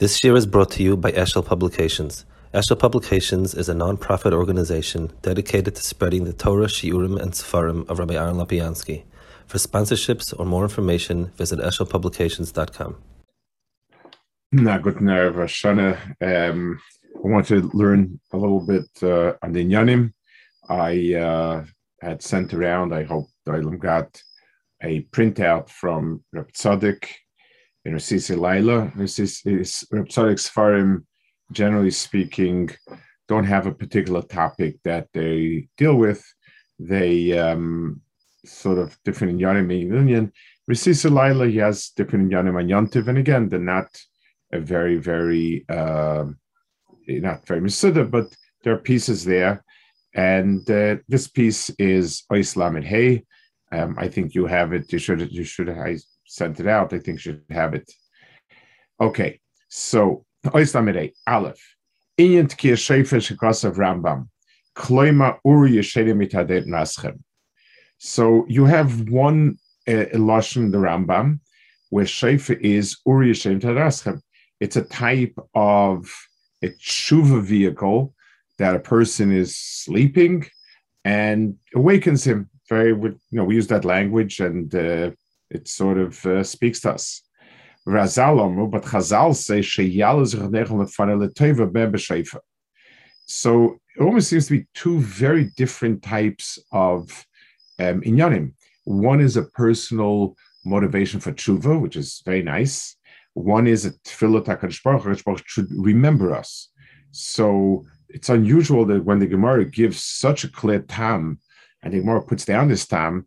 This year is brought to you by Eshel Publications. Eshel Publications is a non-profit organization dedicated to spreading the Torah, Shiurim, and Sefarim of Rabbi Aaron Lapiansky. For sponsorships or more information, visit eshelpublications.com. Na good Shana. Um, I want to learn a little bit uh, on the Inyanim. I uh, had sent around, I hope Dailam got a printout from Reb Tzadok in Rasisi Laila. Reb Tzadok's Farim, generally speaking, don't have a particular topic that they deal with. They um, sort of different Inyanim Union. Rasisi Laila, he has different Inyanim and Yantiv, and again, they're not a very, very, uh, not very Masuda, but there are pieces there. And uh, this piece is Islam Hey. Um, I think you have it. You should. You should. I sent it out. I think should have it. Okay, so Oislamire Aleph. Inyan Tkiya Shefer Shekasav Rambam. Kloima Uri Yeshedim Mitadet Naschem. So you have one uh, Lashon the Rambam where Shefer is Uri Yeshedim Mitadet It's a type of a tshuva vehicle that a person is sleeping and awakens him. Very, you know, we use that language and uh, it sort of uh, speaks to us. Razal but Chazal say So it almost seems to be two very different types of um, inyanim. One is a personal motivation for tshuva, which is very nice. One is a tefillah HaKadosh Baruch Baruch should remember us. So it's unusual that when the Gemara gives such a clear tam, and the Gemara puts down this tam,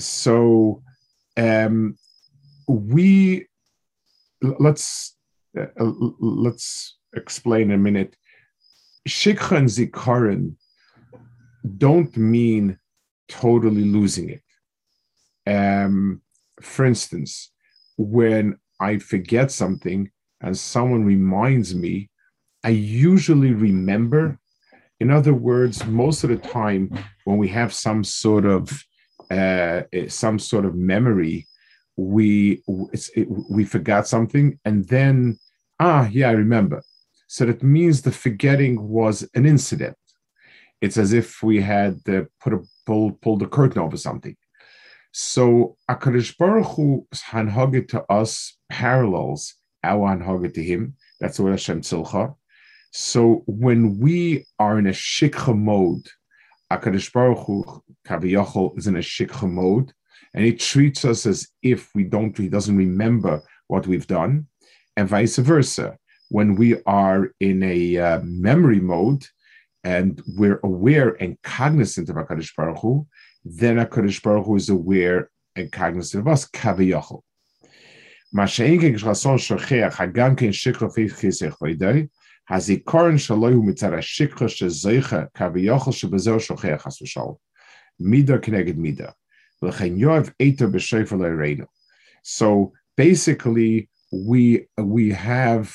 So um, we let's uh, let's explain a minute. Shikha and don't mean totally losing it. Um, for instance, when I forget something and someone reminds me, I usually remember. In other words, most of the time when we have some sort of uh, some sort of memory, we it, we forgot something, and then ah yeah, I remember. So that means the forgetting was an incident. It's as if we had uh, put a pull pulled the curtain over something. So Akadosh Baruch Hu's to us parallels our hanhagit to him. That's what Hashem tzilcha. So when we are in a shikha mode, Akadosh Baruch Hu Kaviyachol is in a shikha mode, and he treats us as if we don't, he doesn't remember what we've done, and vice versa. When we are in a uh, memory mode and we're aware and cognizant of Akadosh Baruch Hu, then Akadosh Baruch Hu is aware and cognizant of us, Kaviyachol. Masha'inkin Shrason Shocheach Hagam Ken Shikha Chisech Vaydai הזיכרון Mitzara shikha. Mida mida. Le'reinu. So basically, we we have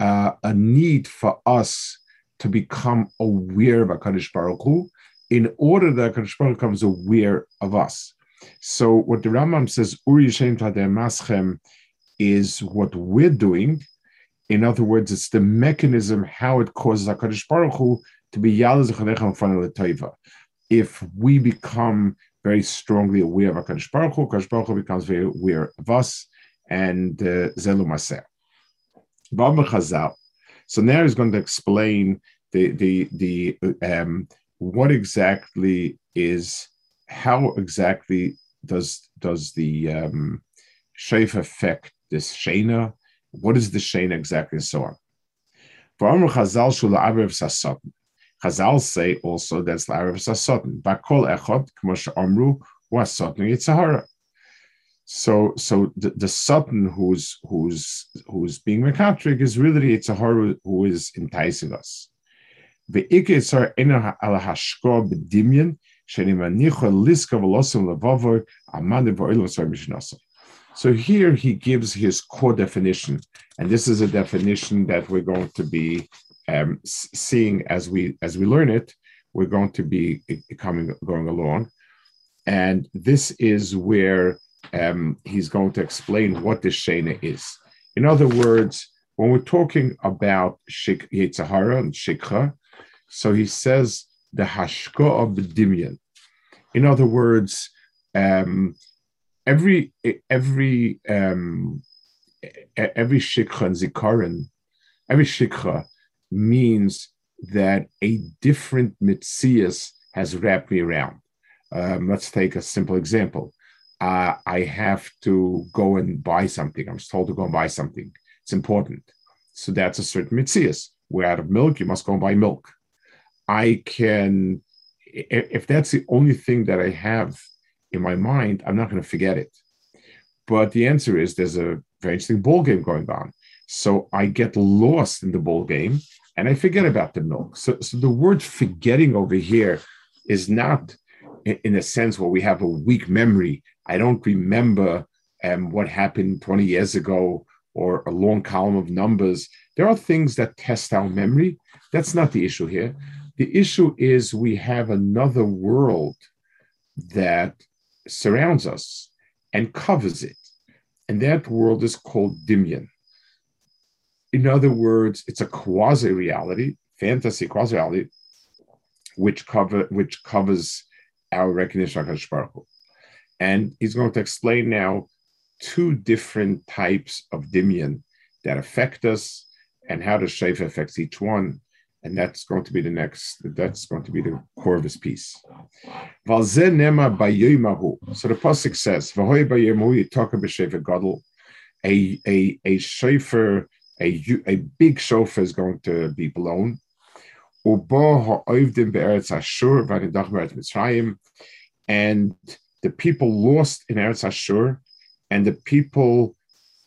uh, a need for us to become aware of Hakadosh Baruch Hu, in order that Hakadosh Baruch Hu becomes aware of us. So what the Rambam says, Uri Yishem Maschem, is what we're doing in other words, it's the mechanism how it causes Hakadosh Baruch Hu to be yalaz If we become very strongly aware of Hakadosh Baruch Hu, Hakadosh Baruch Hu becomes very aware of us, and uh, zelu maser. Chazal. So now he's going to explain the the the um, what exactly is how exactly does does the um, affect this shena what is the Shane exactly, and so on. For Chazal say also that's La'arav Sasotin. Bakol Echot, Kmosha Amru, was Sotnu Yitzhahara. So, so the, the Satan who's who's who's being mekatrik is really it's a horror who is enticing us. So here he gives his core definition, and this is a definition that we're going to be um, seeing as we as we learn it. We're going to be coming going along, and this is where um, he's going to explain what the shena is. In other words, when we're talking about shik, Yitzhahara and shikha, so he says the hashko of the dimyan. In other words, um, every every um, every shikha and zikaron, every shikha means that a different mitzias has wrapped me around. Um, let's take a simple example. Uh, I have to go and buy something. I'm told to go and buy something. It's important. So that's a certain mitzias. We're out of milk. You must go and buy milk. I can, if that's the only thing that I have in my mind, I'm not going to forget it. But the answer is there's a very interesting ball game going on. So I get lost in the ball game and I forget about the milk. So, so the word forgetting over here is not in a sense where we have a weak memory. I don't remember um, what happened 20 years ago or a long column of numbers. There are things that test our memory. That's not the issue here. The issue is we have another world that surrounds us and covers it. And that world is called Dimyan. In other words, it's a quasi reality, fantasy quasi reality, which cover which covers our recognition of Baruch And he's going to explain now two different types of Dimyan that affect us and how the Shefa affects each one and that's going to be the next that's going to be the core of his piece. So the pasuk says a a a shofar a a big shofar is going to be blown. And the people lost in Eretz Ashur, and the people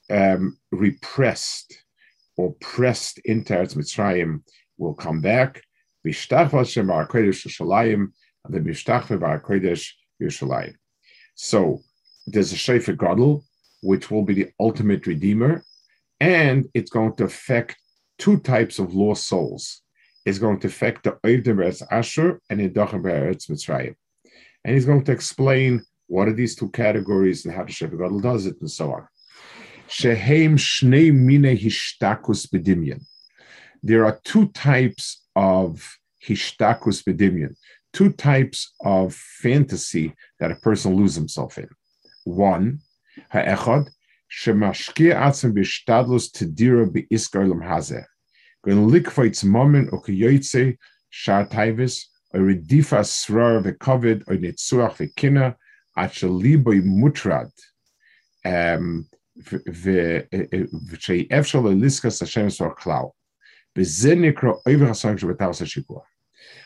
um, repressed or pressed into Eretz Mitzrayim will come back. So there's a Shefer Gadol, which will be the ultimate redeemer, and it's going to affect two types of lost souls. It's going to affect the Oivdim Beretz Asher and the Dachem Beretz Mitzrayim. And he's going to explain what are these two categories and how the Shefer Gadol does it and so on. Shehem Shnei Mine Hishtakus Bedimyan there are two types of hishtakus bedimion, two types of fantasy that a person loses himself in. One, ha'echad, shemashkia atzim b'shtadlus tedira be'iskar lam hazeh. Going likvaitz momen okuyoytze shar taivis, or redifa srar v'kovid, or netzuach v'kina, at mutrad, um, v'shei liskas Hashem sor klau.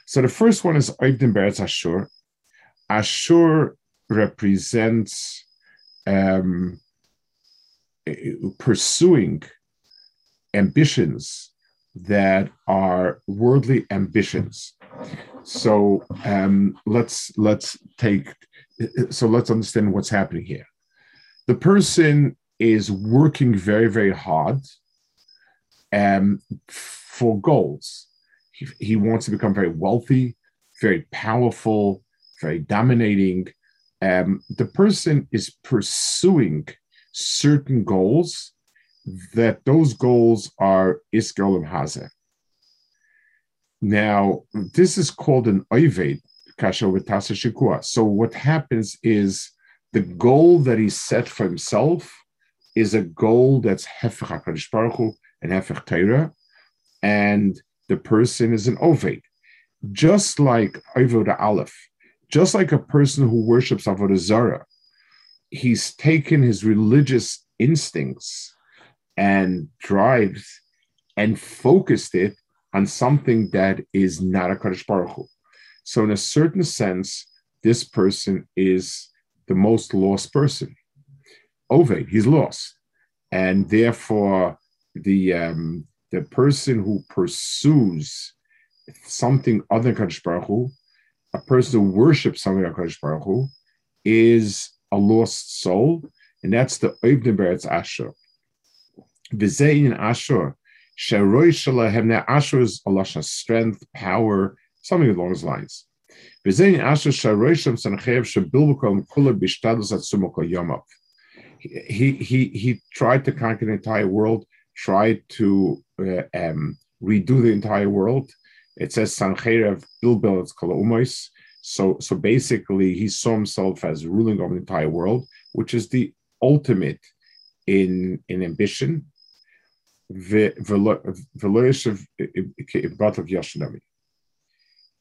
So the first one is Oivdim Beretz Ashur. Ashur represents um, pursuing ambitions that are worldly ambitions. So um, let's let's take so let's understand what's happening here. The person is working very very hard um, for goals. He, he wants to become very wealthy, very powerful, very dominating. Um, the person is pursuing certain goals that those goals are iskel and hazeh. Now, this is called an oived, kasha shikua. So what happens is the goal that he set for himself is a goal that's hefech Baruch and hefech Torah, and the person is an Oved. Just like Avodah Aleph, just like a person who worships Avodah Zarah, he's taken his religious instincts and drives and focused it on something that is not a Kadosh Baruch Hu. So, in a certain sense, this person is the most lost person Oved, he's lost. And therefore, the um, the person who pursues something other than Kadosh Baruch Hu, a person who worships something than Kadosh Baruch Hu, is a lost soul, and that's the Oivdim Beretz Asher. V'zein Asher, Sheroi Shalahem, now Asher is a lashon strength, power, something along those lines. V'zein Asher Sheroi Shem Sanchev Shebilbukom Kula Bishtadus Atzumoko Yomov. He, he, he tried to conquer the entire world, tried to uh, um, redo the entire world. It says Sancherev Bilbel, it's called Umois. So, so basically, he saw himself as ruling over the entire world, which is the ultimate in in ambition.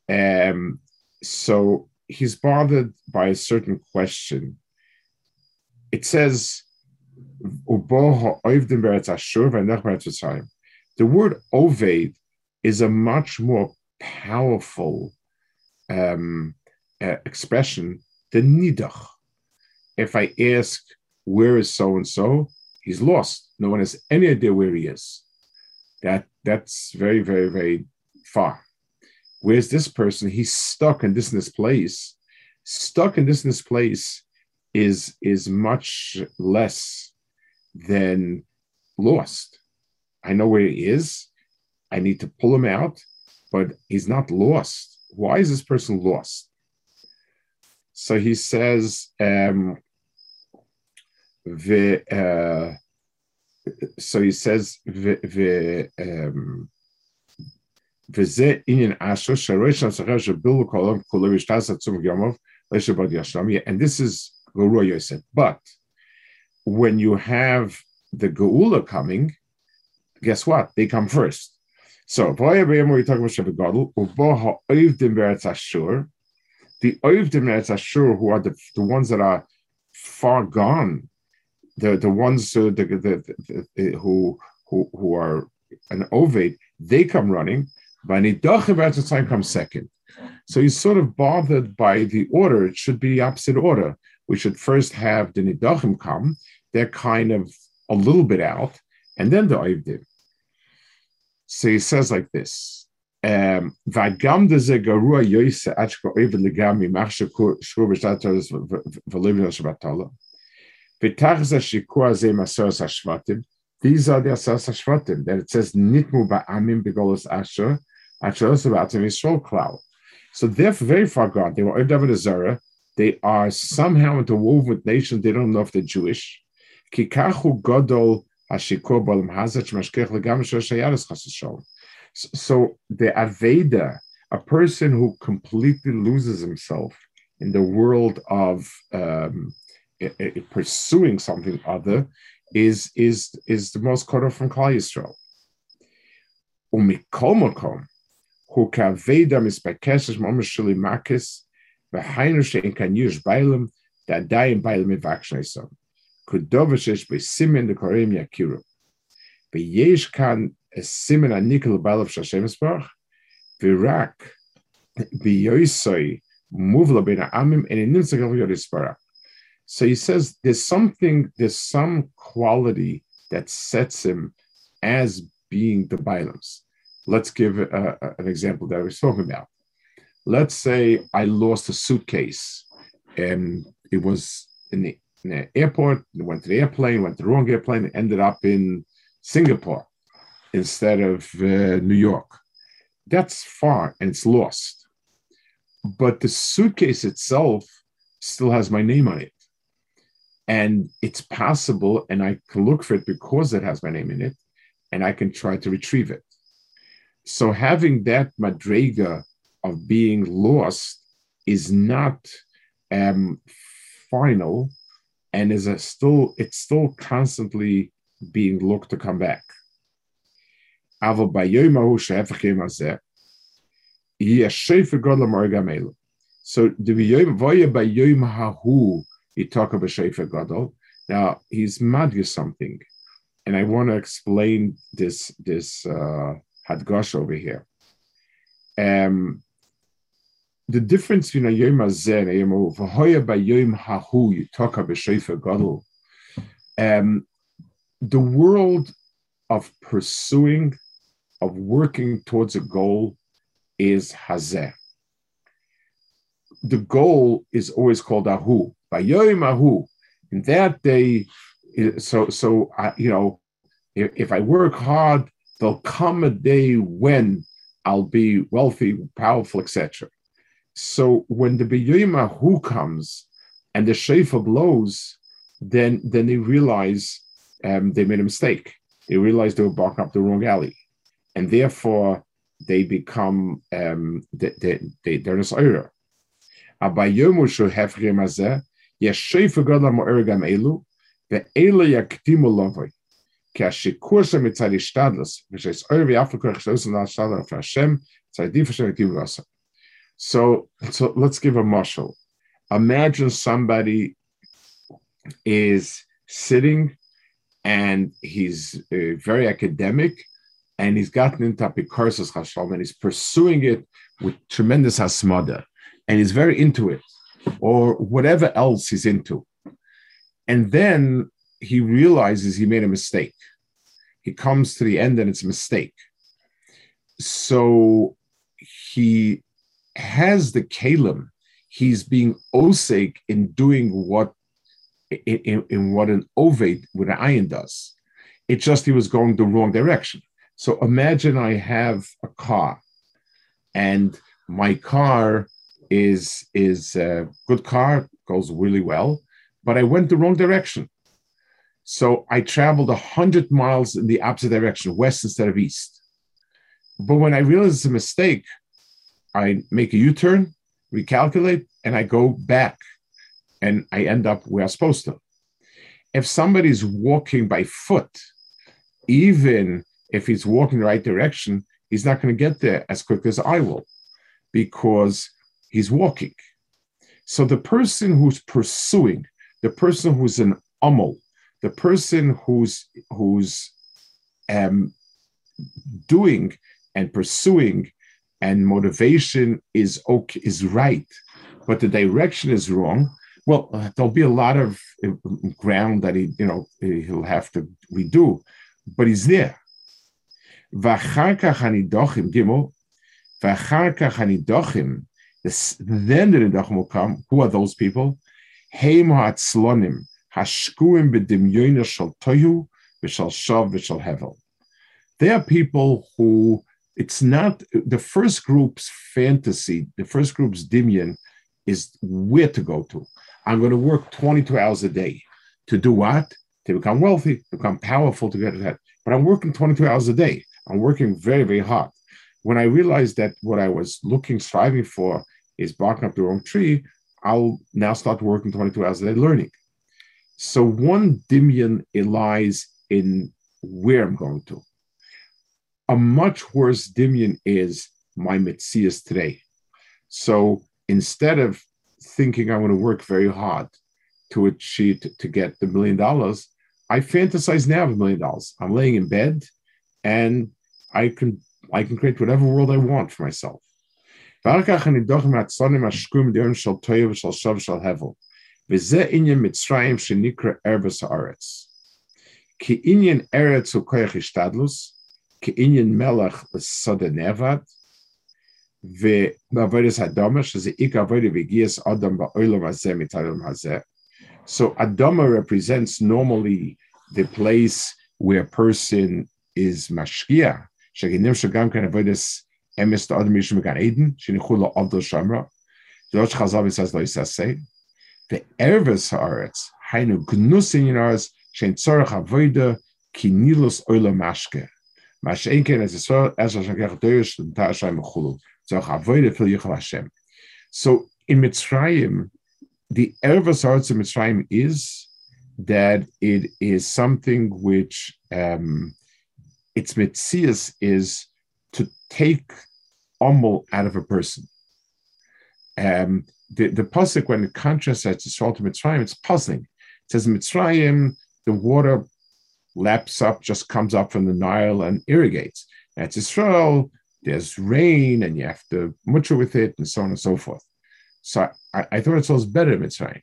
Um, so he's bothered by a certain question. It says, the word oved is a much more powerful um, uh, expression than nidach. If I ask, where is so and so? He's lost. No one has any idea where he is. That that's very, very, very far. Where's this person? He's stuck in this this place. Stuck in this this place is is much less than lost. I know where he is. I need to pull him out, but he's not lost. Why is this person lost? So he says, um, the, uh, so he says, the, um, וזה עניין אשר שהראש השכר שבילו כולם כולו ישתס עצום יומוב לשבת ישלם and this is Guru Yosef but when you have the Geula coming guess what they come first so we talk about Shabbat Gadol the oivdim beretz Ashur who are the, the ones that are far gone the the ones uh, the, the, the, who who who are an oved they come running Vanidachim time comes second. So he's sort of bothered by the order. It should be the opposite order. We should first have the Nidachim come. They're kind of a little bit out, and then the Oivdim. So he says like this. Um. These are the asas hashvatim that it says nitmu ba'amim begolos asher Actually, Israel cloud. So they're very far gone. They were David Zara. They are somehow interwoven with nations. They don't know if they're Jewish. So the Aveda, a person who completely loses himself in the world of um, pursuing something other, is is is the most cut off from Klal Yisrael. Who kaveda mispakeshes mamashili makis, v'hainu she'en kan yush die in bailim mivakshneisam. Kudovashish be simen the koreim yakiru. V'yesh kan a simen anikal bailav shashem esparach, v'rak b'yoisoi muvla ben amim and in nimsakav yodisparach. So he says there's something, there's some quality that sets him as being the Bailam's. Let's give a, an example that I was talking about. Let's say I lost a suitcase and it was in the, in the airport, went to the airplane, went to the wrong airplane, ended up in Singapore instead of uh, New York. That's far and it's lost. But the suitcase itself still has my name on it. And it's possible, and I can look for it because it has my name in it, and I can try to retrieve it so having that madrega of being lost is not um, final and is a still it's still constantly being looked to come back. So you talk about shefer gadol. Now he's mad with something, and I want to explain this this uh, Hadgosh over here. Um, the difference between a Yom Hazeh and a Yom V'hoya by Yom Hahu, you talk about Gadol. Um, the world of pursuing, of working towards a goal is hazeh. The goal is always called ahu. by Yom ahu. In that day, so so I, you know, if, if I work hard, there'll come a day when I'll be wealthy, powerful, etc. So when the Biyoyim ahu comes and the Shaifa blows, then then they realize um, they made a mistake. They realize they were barking up the wrong alley, and therefore they become um, they, they, they, they're a Abayomu shu hefrim hazeh yesh gadol ma'or gam elu ve'elu yaktimu lovoi כי השיקור שם מצד השתדלוס, ושיש אוהב יפה כוח שלוש על השתדלוס for Hashem, tzadi for Hashem So, so let's give a marshal. Imagine somebody is sitting and he's uh, very academic and he's gotten into Apikoros Hashem and he's pursuing it with tremendous asmada and he's very into it or whatever else he's into. And then he realizes he made a mistake. He comes to the end and it's a mistake. So he has the kalim. He's being osake in doing what in, in what an ovate with an iron does. It just he was going the wrong direction. So imagine I have a car, and my car is is a good car, goes really well, but I went the wrong direction. So I traveled a hundred miles in the opposite direction, west instead of east. But when I realize it's a mistake, I make a U-turn, recalculate, and I go back and I end up where I'm supposed to. If somebody's walking by foot, even if he's walking the right direction, he's not going to get there as quick as I will because he's walking. So the person who's pursuing, the person who's an amal, the person who's who's um, doing and pursuing and motivation is okay is right, but the direction is wrong, well, there'll be a lot of uh, ground that he, you know, he'll have to redo, but he's there. Then the nidochim will come. Who are those people? Heim ha'atzlonim hashkuim b'dimyoyna shal tohu v'shal shav v'shal hevel. They are people who it's not the first group's fantasy. The first group's dimyon is where to go to. I'm going to work 22 hours a day. To do what? To become wealthy, become powerful, to get ahead. But I'm working 22 hours a day. I'm working very, very hard. When I realized that what I was looking, striving for is barking up the wrong tree, I'll now start working 22 hours a day learning. So one dimyon lies in where I'm going to. A much worse dimyon is my mitzias today. So instead of thinking I'm going to work very hard to achieve to, to get the million dollars, I fantasize now of a million dollars. I'm laying in bed and I can I can create whatever world I want for myself. וזה עניין מצרים שנקרא ערבס הארץ. כעניין ארץ הוא כוח השתדלוס, Ke'inyan melech l'sodanevat, ve'avodas adama, she's the ik avodah v'gias adam ba'olam hazeh mitalim hazeh. So adama represents normally the place where a person is mashkia. Sheginim shagam kan avodas emes to adam yishum gan eden, shenichul la'avdol shamra. George Chazal says lo yisaseh. Ve'erves ha'aretz, hainu gnusin yin ha'aretz, shein tzorach avodah kinilus oilam mashkeh. Mash Enken as Yisrael, as Hashem and Ta'ashem So in Mitzrayim, the Ervas Arts in Mitzrayim is that it is something which um, its mitzias is to take omel out of a person. Um, the, the pasuk when it contrasts Yisrael to Mitzrayim, it's puzzling. It says Mitzrayim, the water laps up, just comes up from the Nile and irrigates. That's Israel, there's rain and you have to mutter with it and so on and so forth. So I, I thought it was better Mitzrayim.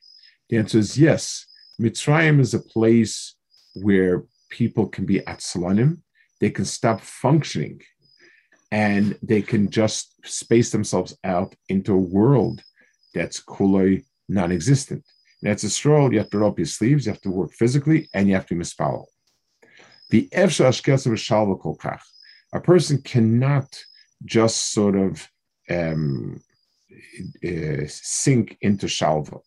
The answer is yes. Mitzrayim is a place where people can be at Salonim, they can stop functioning and they can just space themselves out into a world that's kuloi non-existent. That's a stroll, you have to roll up your sleeves, you have to work physically, and you have to misfollow. The Efsha Ashketzav Shalva Kolkach. a person cannot just sort of um, uh, sink into shalva.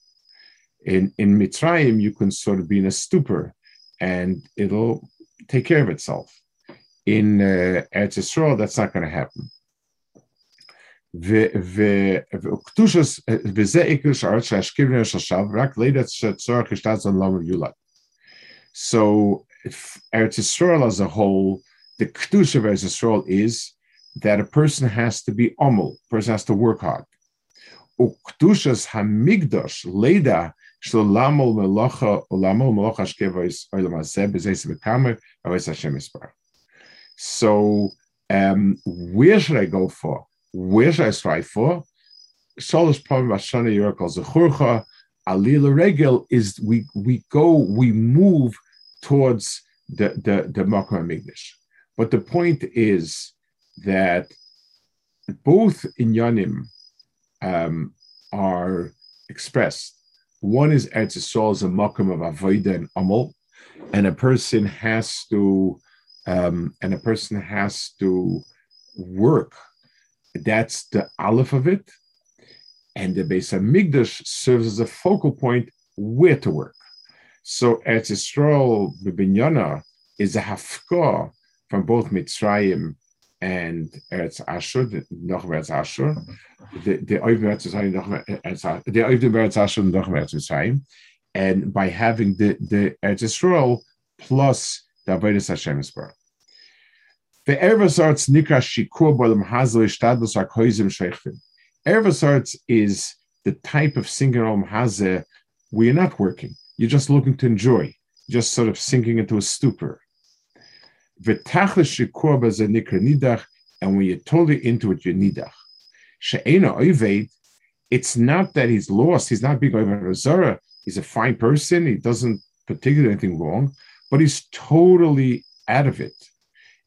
In in Mitzrayim, you can sort of be in a stupor, and it'll take care of itself. In uh, Eretz Yisrael, that's not going to happen. So Eretz Yisrael as a whole, the Kedusha of Eretz Yisrael is that a person has to be omel, person has to work hard. Uktushas hamigdosh leda shlolamol melocha olamol melocha shkevois olam hazeh b'zeis b'kamer avos Hashem ispar. So, um, where should I go for? Where should I strive for? Sholosh problem Ashana Yirkal Zechurcha Alila Regel is we we go we move towards the the the Makom Migdash. But the point is that both inyanim um, are expressed. One is Eretz Yisrael as a makam of avodah and amal, and a person has to um, and a person has to work. That's the aleph of it, and the Beis Hamikdash serves as a focal point where to work. So Eretz Yisrael Bibinyana is a hafkah from both Mitzrayim and Eretz Ashur, noch Eretz Ashur, the the Eretz the Eretz Ashur noch Eretz Mitzrayim, and by having the the Eretz Yisrael plus the Avodas Hashem Yisrael. The Ervasarts Nikra Shikur Bolam Hazel Ishtadlus Arkoizim Sheichvim. Ervasarts is the type of singing Olam Hazeh where you're not working, you're just looking to enjoy, just sort of sinking into a stupor. And when you're totally into it, you're nidach. She'ena oived, it's not that he's lost, he's not being over Zara, he's a fine person, he doesn't particularly anything wrong, but he's totally out of it.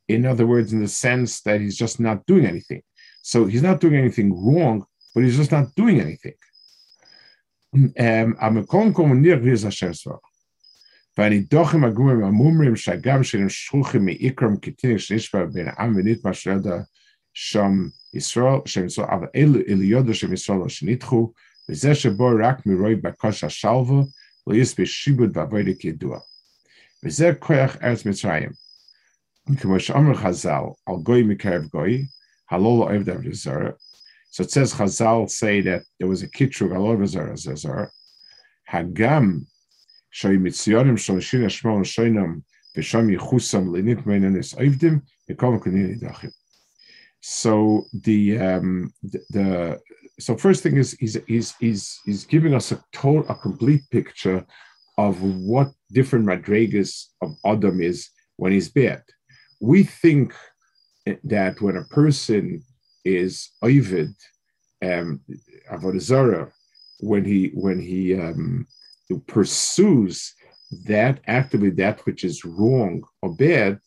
In other words, in the sense that he's just not doing anything. So he's not doing anything wrong, but he's just not doing anything. Um, והנידוחים הגורים המומרים שהגם שהם שכוחים מעיקרם כתינים שנשבע בין העם ונטמע שידע שם ישראל, שם ישראל, אבל אלו אליודו שם ישראל לא שנדחו, וזה שבו רק מרוי בקוש השלווה, לא יש בשיבוד ועבודה כידוע. וזה כוח ארץ מצרים. כמו שאומר חז"ל, על גוי מקרב גוי, הלא לא אוהב דבר זר. so it says Chazal say that there was a kitrug all over Hagam shoy mitzionim shoy shira shmol shoynam v'sham yichusam lenit meinanis oivdim v'kol dachim. So the, um, the, the so first thing is he's he's he's, he's giving us a total a complete picture of what different madrigas of Adam is when he's bad. We think that when a person is oivid, um, avodah when he when he um, pursues that actively that which is wrong or bad,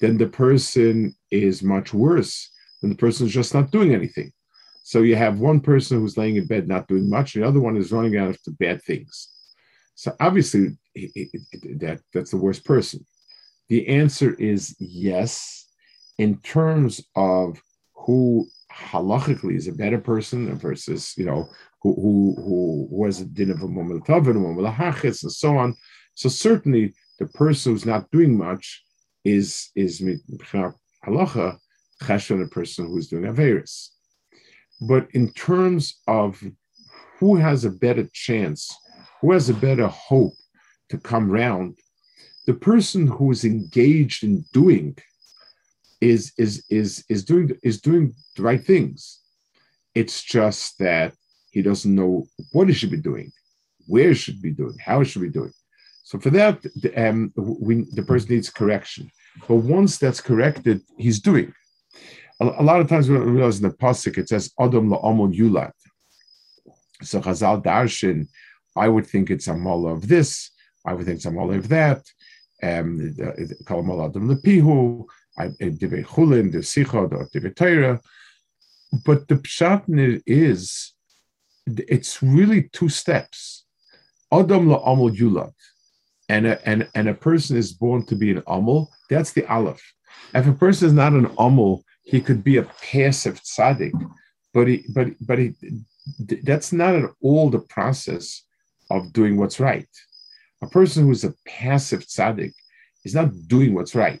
then the person is much worse than the person who's just not doing anything. So you have one person who's laying in bed not doing much, and the other one is running out after bad things. So obviously, it, it, it, that that's the worst person. The answer is yes, in terms of who halachically is a better person versus you know who who who has a din of a moment and and so on. So certainly the person who's not doing much is is halacha chesed a person who's doing averus. But in terms of who has a better chance, who has a better hope to come round, the person who is engaged in doing is is is is doing is doing the right things. It's just that he doesn't know what he should be doing, where he should be doing, how he should be doing. So for that, um, we, the person needs correction. But once that's corrected, he's doing. A, a lot of times we realize in the pasuk it says Adam la'amol yulat. So Chazal Darshan, I would think it's a mala of this, I would think it's a mala of that. um, Adam Lepihu, Eh, Dive Chulin, the Sichod, or Torah. But the Pshat is, it's really two steps. Adam la Amal Yulat. And a, and, and a person is born to be an Amal, that's the Aleph. If a person is not an Amal, he could be a passive tzaddik, but he, but but he, that's not at all the process of doing what's right. A person who's a passive tzaddik is not doing what's right.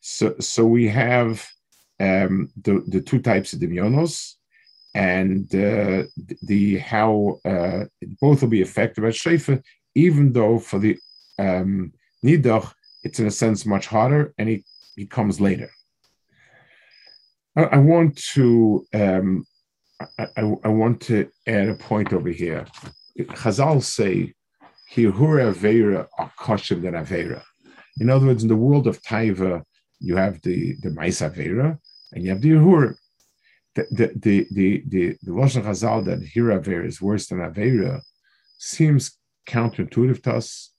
So, so we have um, the, the two types of demionos, and uh, the how uh, both will be affected by shayfa, even though for the um, it's in a sense much harder, and it, he comes later. I, I want to um, I, I, I, want to add a point over here. Chazal say, "Hirhura avera are kosher than avera." In other words, in the world of taiva, you have the the mais avera and you have the hirhura. The the the the the, that hira avera is worse than avera seems counterintuitive to us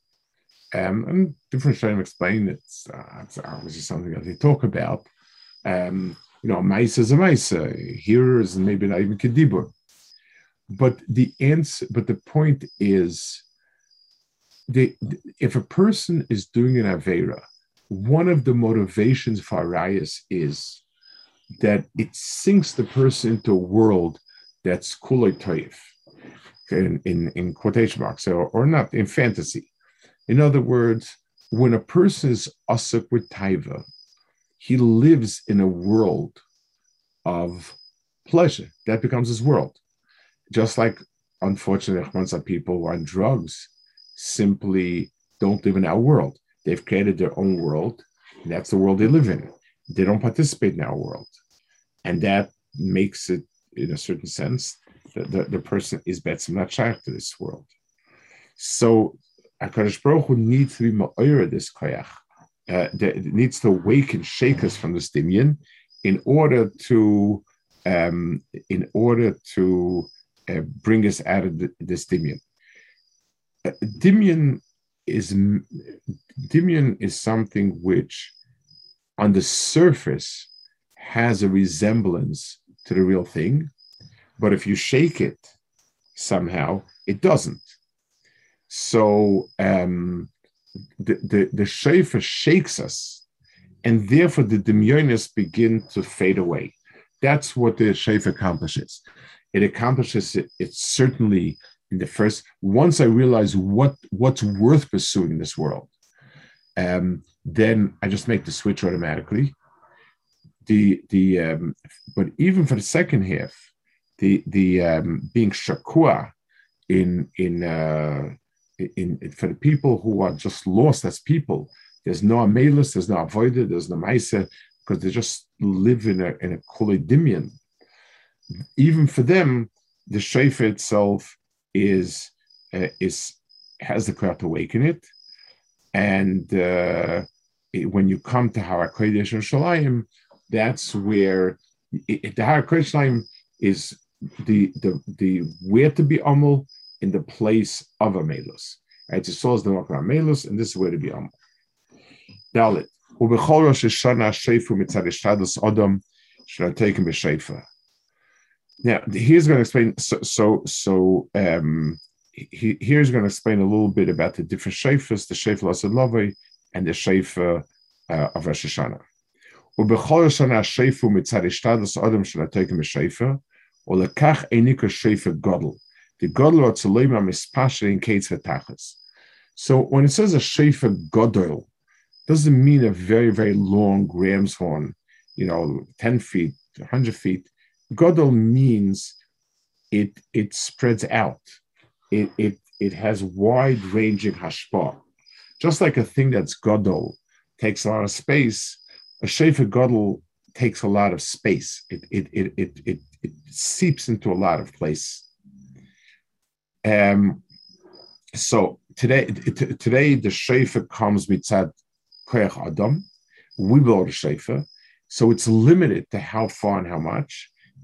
um, and different Shem explain it's, uh, it's obviously something that they talk about. Um, you know, Maisa is a Maisa, here is maybe not even Kedibur. But the answer, but the point is, if a person is doing an Avera, one of the motivations for Arias is that it sinks the person into a world that's kulay toif, in, in, in quotation marks, or, or not, in fantasy. In other words, when a person is asuk with taiva, he lives in a world of pleasure. That becomes his world. Just like, unfortunately, some people who are on drugs simply don't live in our world. They've created their own world, and that's the world they live in. They don't participate in our world. And that makes it, in a certain sense, that the, the person is better not shy to this world. So HaKadosh Baruch Hu needs to be ma'oira this koyach. Uh, it needs to awaken, shake us from this dimion in order to um, in order to uh, bring us out of the, this. Dimion is dimion is something which on the surface has a resemblance to the real thing, but if you shake it somehow, it doesn't. So um, the, the, the shofar shakes us, and therefore the demyonis begin to fade away. That's what the shofar accomplishes. It accomplishes it, it certainly in the first, once I realize what what's worth pursuing in this world, um, then I just make the switch automatically. The the um, but even for the second half, the the um, being shakua in in uh, in, in, for the people who are just lost as people, there's no amelus, there's no avoided, there's no maisa, because they just live in a in a kolidimian. Even for them, the shayfa itself is uh, is has the cloud to awaken it, and uh, it, when you come to Harakodesh and Shalayim, that's where it, the Harakodesh is the the the where to be amul in the place of a melus. Right? Yisrael is the Makar melus, and this is where to be Amal. Dalit. ובכל ראש השנה שפו מצד השתדלס אדם שנתקם בשפע. Now, he's going to explain, so, so, so um, he, here's going to explain a little bit about the different shafas, the shafa Lasad Lavai and the shafa uh, of Rosh Hashanah. ובכל השנה שפו מצד השתדלס אדם שנתקם בשפע, ולקח העניקו שפע גודל. The godel atzuloim is in kates v'tachas. So when it says a shefa godel, doesn't mean a very very long ram's horn, you know, ten feet, hundred feet. Godel means it it spreads out. It it it has wide-ranging hashpa. Just like a thing that's gadol takes a lot of space, a shefa gadol takes a lot of space. It it it it it, it seeps into a lot of place. Um, so today t- today the shefa comes mitzad koyach adam. We blow a shefa, so it's limited to how far and how much,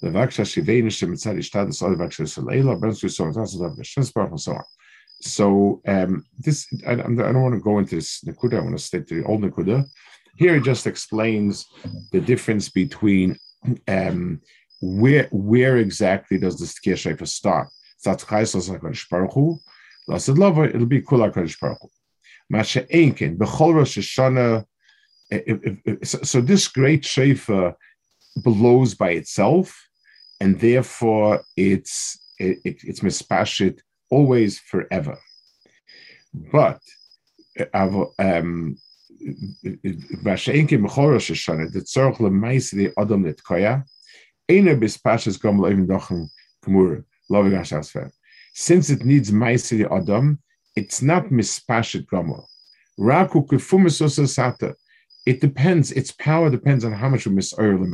the Vaksha all Vaksha Bensu and so on. So um, this, I, I, don't want to go into this Nakuda, I want to stick to the old Nakuda. Here it just explains the difference between um, where where exactly does the Skiya start? It'll be Kula Masha Bechol Rosh Hashanah. Eh, eh, eh, so this great Shefa blows by itself and therefore it's it, it, it's mispashit always forever. But um, Loving Ashasfer. Since it needs Maise the Adam, it's not mispashet Gomo. Raku It depends, its power depends on how much we misoyer the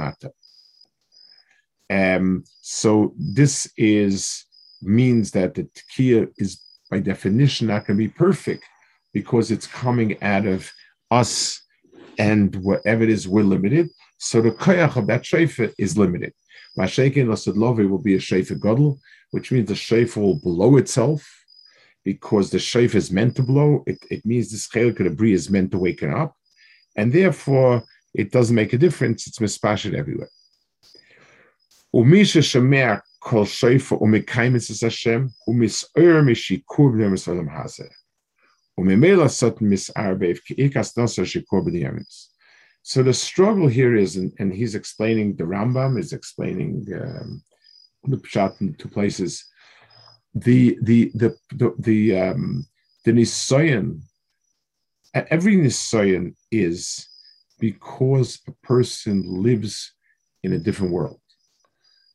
Um, so this is means that the tekiah is by definition not going to be perfect because it's coming out of us and whatever it is, we're limited. So the koyach of that shayfa is limited. Mashekin Lasadlovi will be a shayfa gadol, which means the shayfa will blow itself because the shayfa is meant to blow. It, it means the chelik debris is meant to waken up. And therefore, it doesn't make a difference. It's mispashed everywhere. Umisha shemer kol shayfa umekaimis es Hashem umisur mishikur b'nei misalam hazeh. So the struggle here is, and, and, he's explaining, the Rambam is explaining um, the Pshat in two places. The the the the the, um, the Nisayan, every Nisayan is because a person lives in a different world.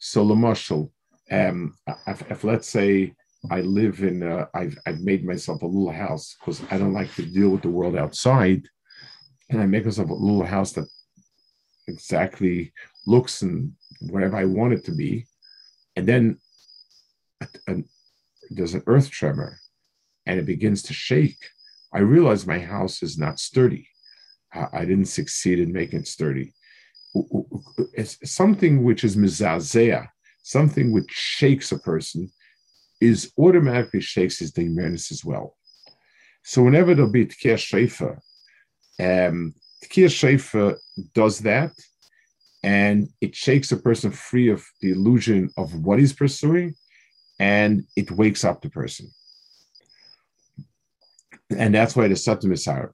So Lamashal, um, if, if let's say I live in, a, I've, I've made myself a little house because I don't like to deal with the world outside. And I make myself a little house that exactly looks and whatever I want it to be. And then a, a, there's an earth tremor and it begins to shake. I realize my house is not sturdy. I, I didn't succeed in making it sturdy. Something which is mizazea, something which shakes a person is automatically shakes his awareness as well. So whenever there'll be Tkir Shefer, um, Shefer does that, and it shakes a person free of the illusion of what he's pursuing, and it wakes up the person. And that's why the Satim is higher.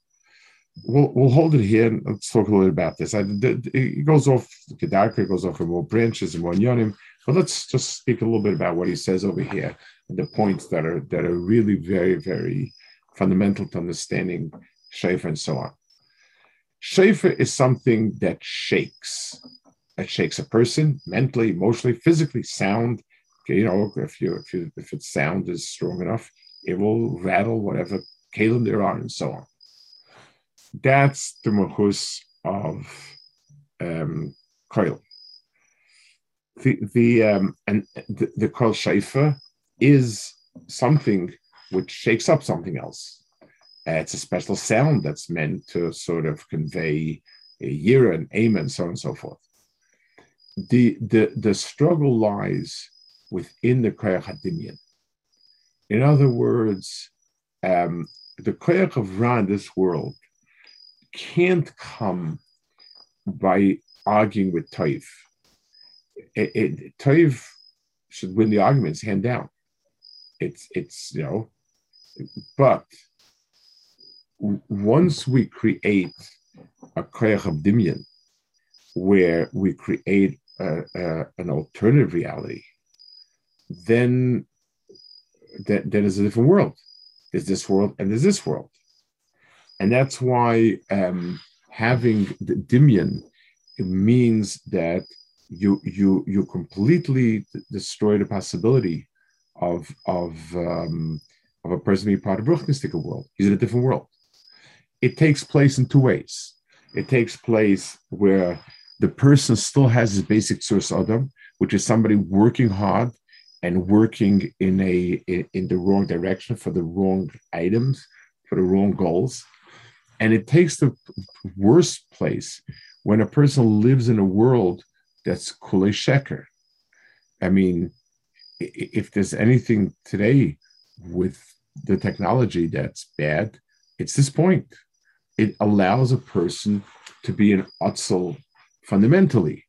We'll, we'll hold it here and let's talk a little bit about this. I, it goes off the Kedarka, goes off in more branches and more yonim, but let's just speak a little bit about what he says over here and the points that are that are really very, very fundamental to understanding Shaifa and so on. Shaifa is something that shakes. That shakes a person mentally, emotionally, physically. Sound, okay, you know, if you if you if its sound is strong enough, it will rattle whatever kalim there are and so on. That's the mahus of um, koil. The the um, and the, koil shaifa is something which shakes up something else. Uh, it's a special sound that's meant to sort of convey a year and aim and so on and so forth. the the the struggle lies within the koyach hadimian. In other words, um, the koyach of Ra in this world can't come by arguing with Toiv. It, it, Toiv should win the arguments hand down. It's it's you know, but once we create a koyach of dimion, where we create a, a, an alternative reality, then that then is a different world. There's this world and there's this world, and that's why um, having the dimion means that you you you completely destroy the possibility of of um, of a person being part of Ruchnistic world. He's in a different world. It takes place in two ways. It takes place where the person still has his basic source adam, which is somebody working hard and working in a in the wrong direction for the wrong items, for the wrong goals. And it takes the worst place when a person lives in a world that's kulei sheker. I mean, if there's anything today with the technology that's bad, it's this point. It allows a person to be an otzel fundamentally.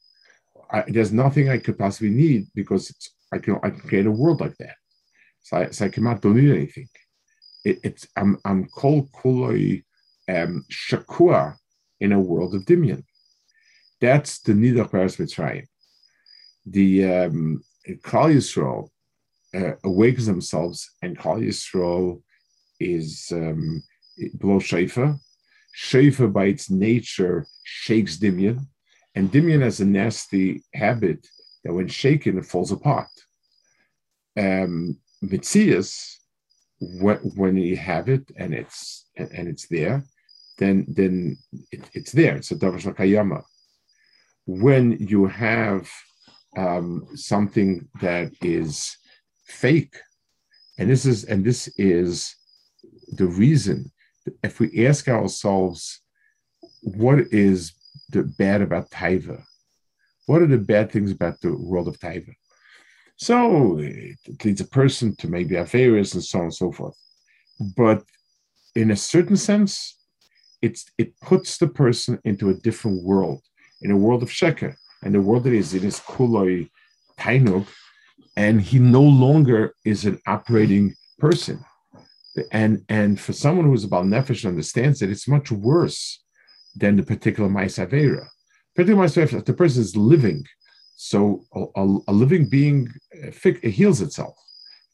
I, there's nothing I could possibly need because I can I can create a world like that. So I, so I cannot don't need anything. It, it's I'm I'm um, shakua in a world of dimion. That's the nidach paras mitzrayim. The um, Klal Yisrael uh, awakens themselves, and Klal Yisrael is um, below Shaifa. Shaifa, by its nature, shakes dimion, and dimion has a nasty habit that when shaken, it falls apart. Um, Mitzias, when, when you have it and it's and it's there, then then it, it's there. It's a davash kayama. When you have um, something that is fake, and this is and this is the reason. If we ask ourselves, what is the bad about taiva? What are the bad things about the world of taiva? So it leads a person to maybe affairs and so on and so forth. But in a certain sense, it's it puts the person into a different world, in a world of sheker, and the world that is in is kuloi tainug, and he no longer is an operating person. And and for someone who's about nefesh understands that it's much worse than the particular ma'asavera. Particular ma'asavera, the person is living, so a, a, a living being uh, it heals itself.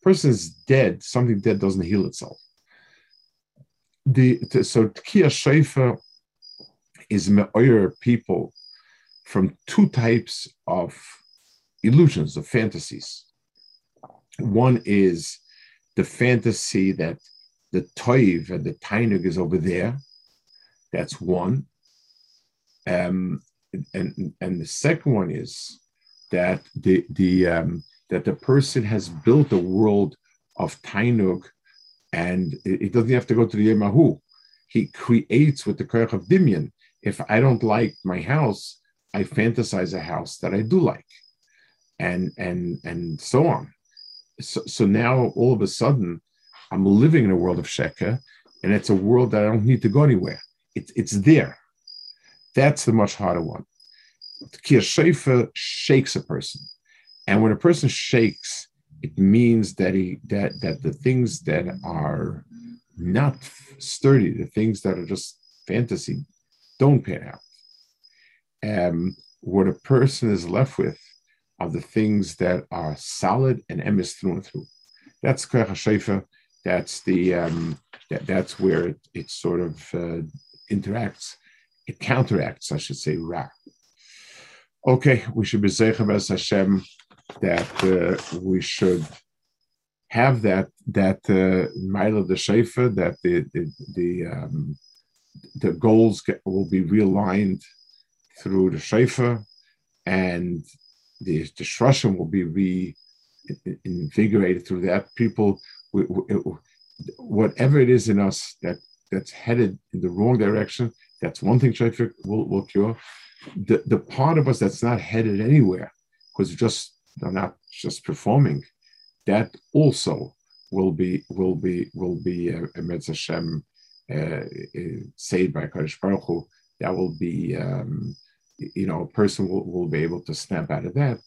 person is dead, something dead doesn't heal itself the, so Tkiya Shaifa is me'oyer people from two types of illusions, of fantasies. One is the fantasy that the toiv and the tainug is over there. That's one. Um, and and the second one is that the the um, that the person has built a world of tainug and it, doesn't have to go to the Yemahu. He creates with the Koyach of Dimion. If I don't like my house, I fantasize a house that I do like, and and and so on. So, so now all of a sudden, I'm living in a world of Sheka, and it's a world that I don't need to go anywhere. It's it's there. That's the much harder one. Kir Shefer shakes a person. And when a person shakes, it means that he that that the things that are not sturdy, the things that are just fantasy, don't pan out. Um, what a person is left with are the things that are solid and emes through and through. That's Koyach That's the um, that, that's where it, it sort of uh, interacts. It counteracts, I should say, Ra. Okay, we should be Zeicha Hashem that uh, we should have that that uh, mile of the shafer that the the the, um, the goals get, will be realigned through the shafer, and the destruction will be re invigorated through that. People, we, we, whatever it is in us that that's headed in the wrong direction, that's one thing shafer will, will cure. the, the part of us that's not headed anywhere because just they're not just performing, that also will be will be will be a, a Hashem uh, uh, saved by Kadosh Baruch Hu. That will be um, you know a person will, will be able to snap out of that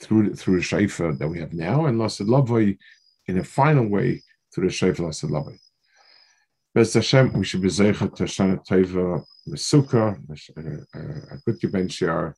through through the shayfa that we have now and Lasad Lavoi in a final way through the shayfa Lasad Lavoi. Best Hashem, we should be zeicha to Shana Teva Mesuka, a good Gebenchiar,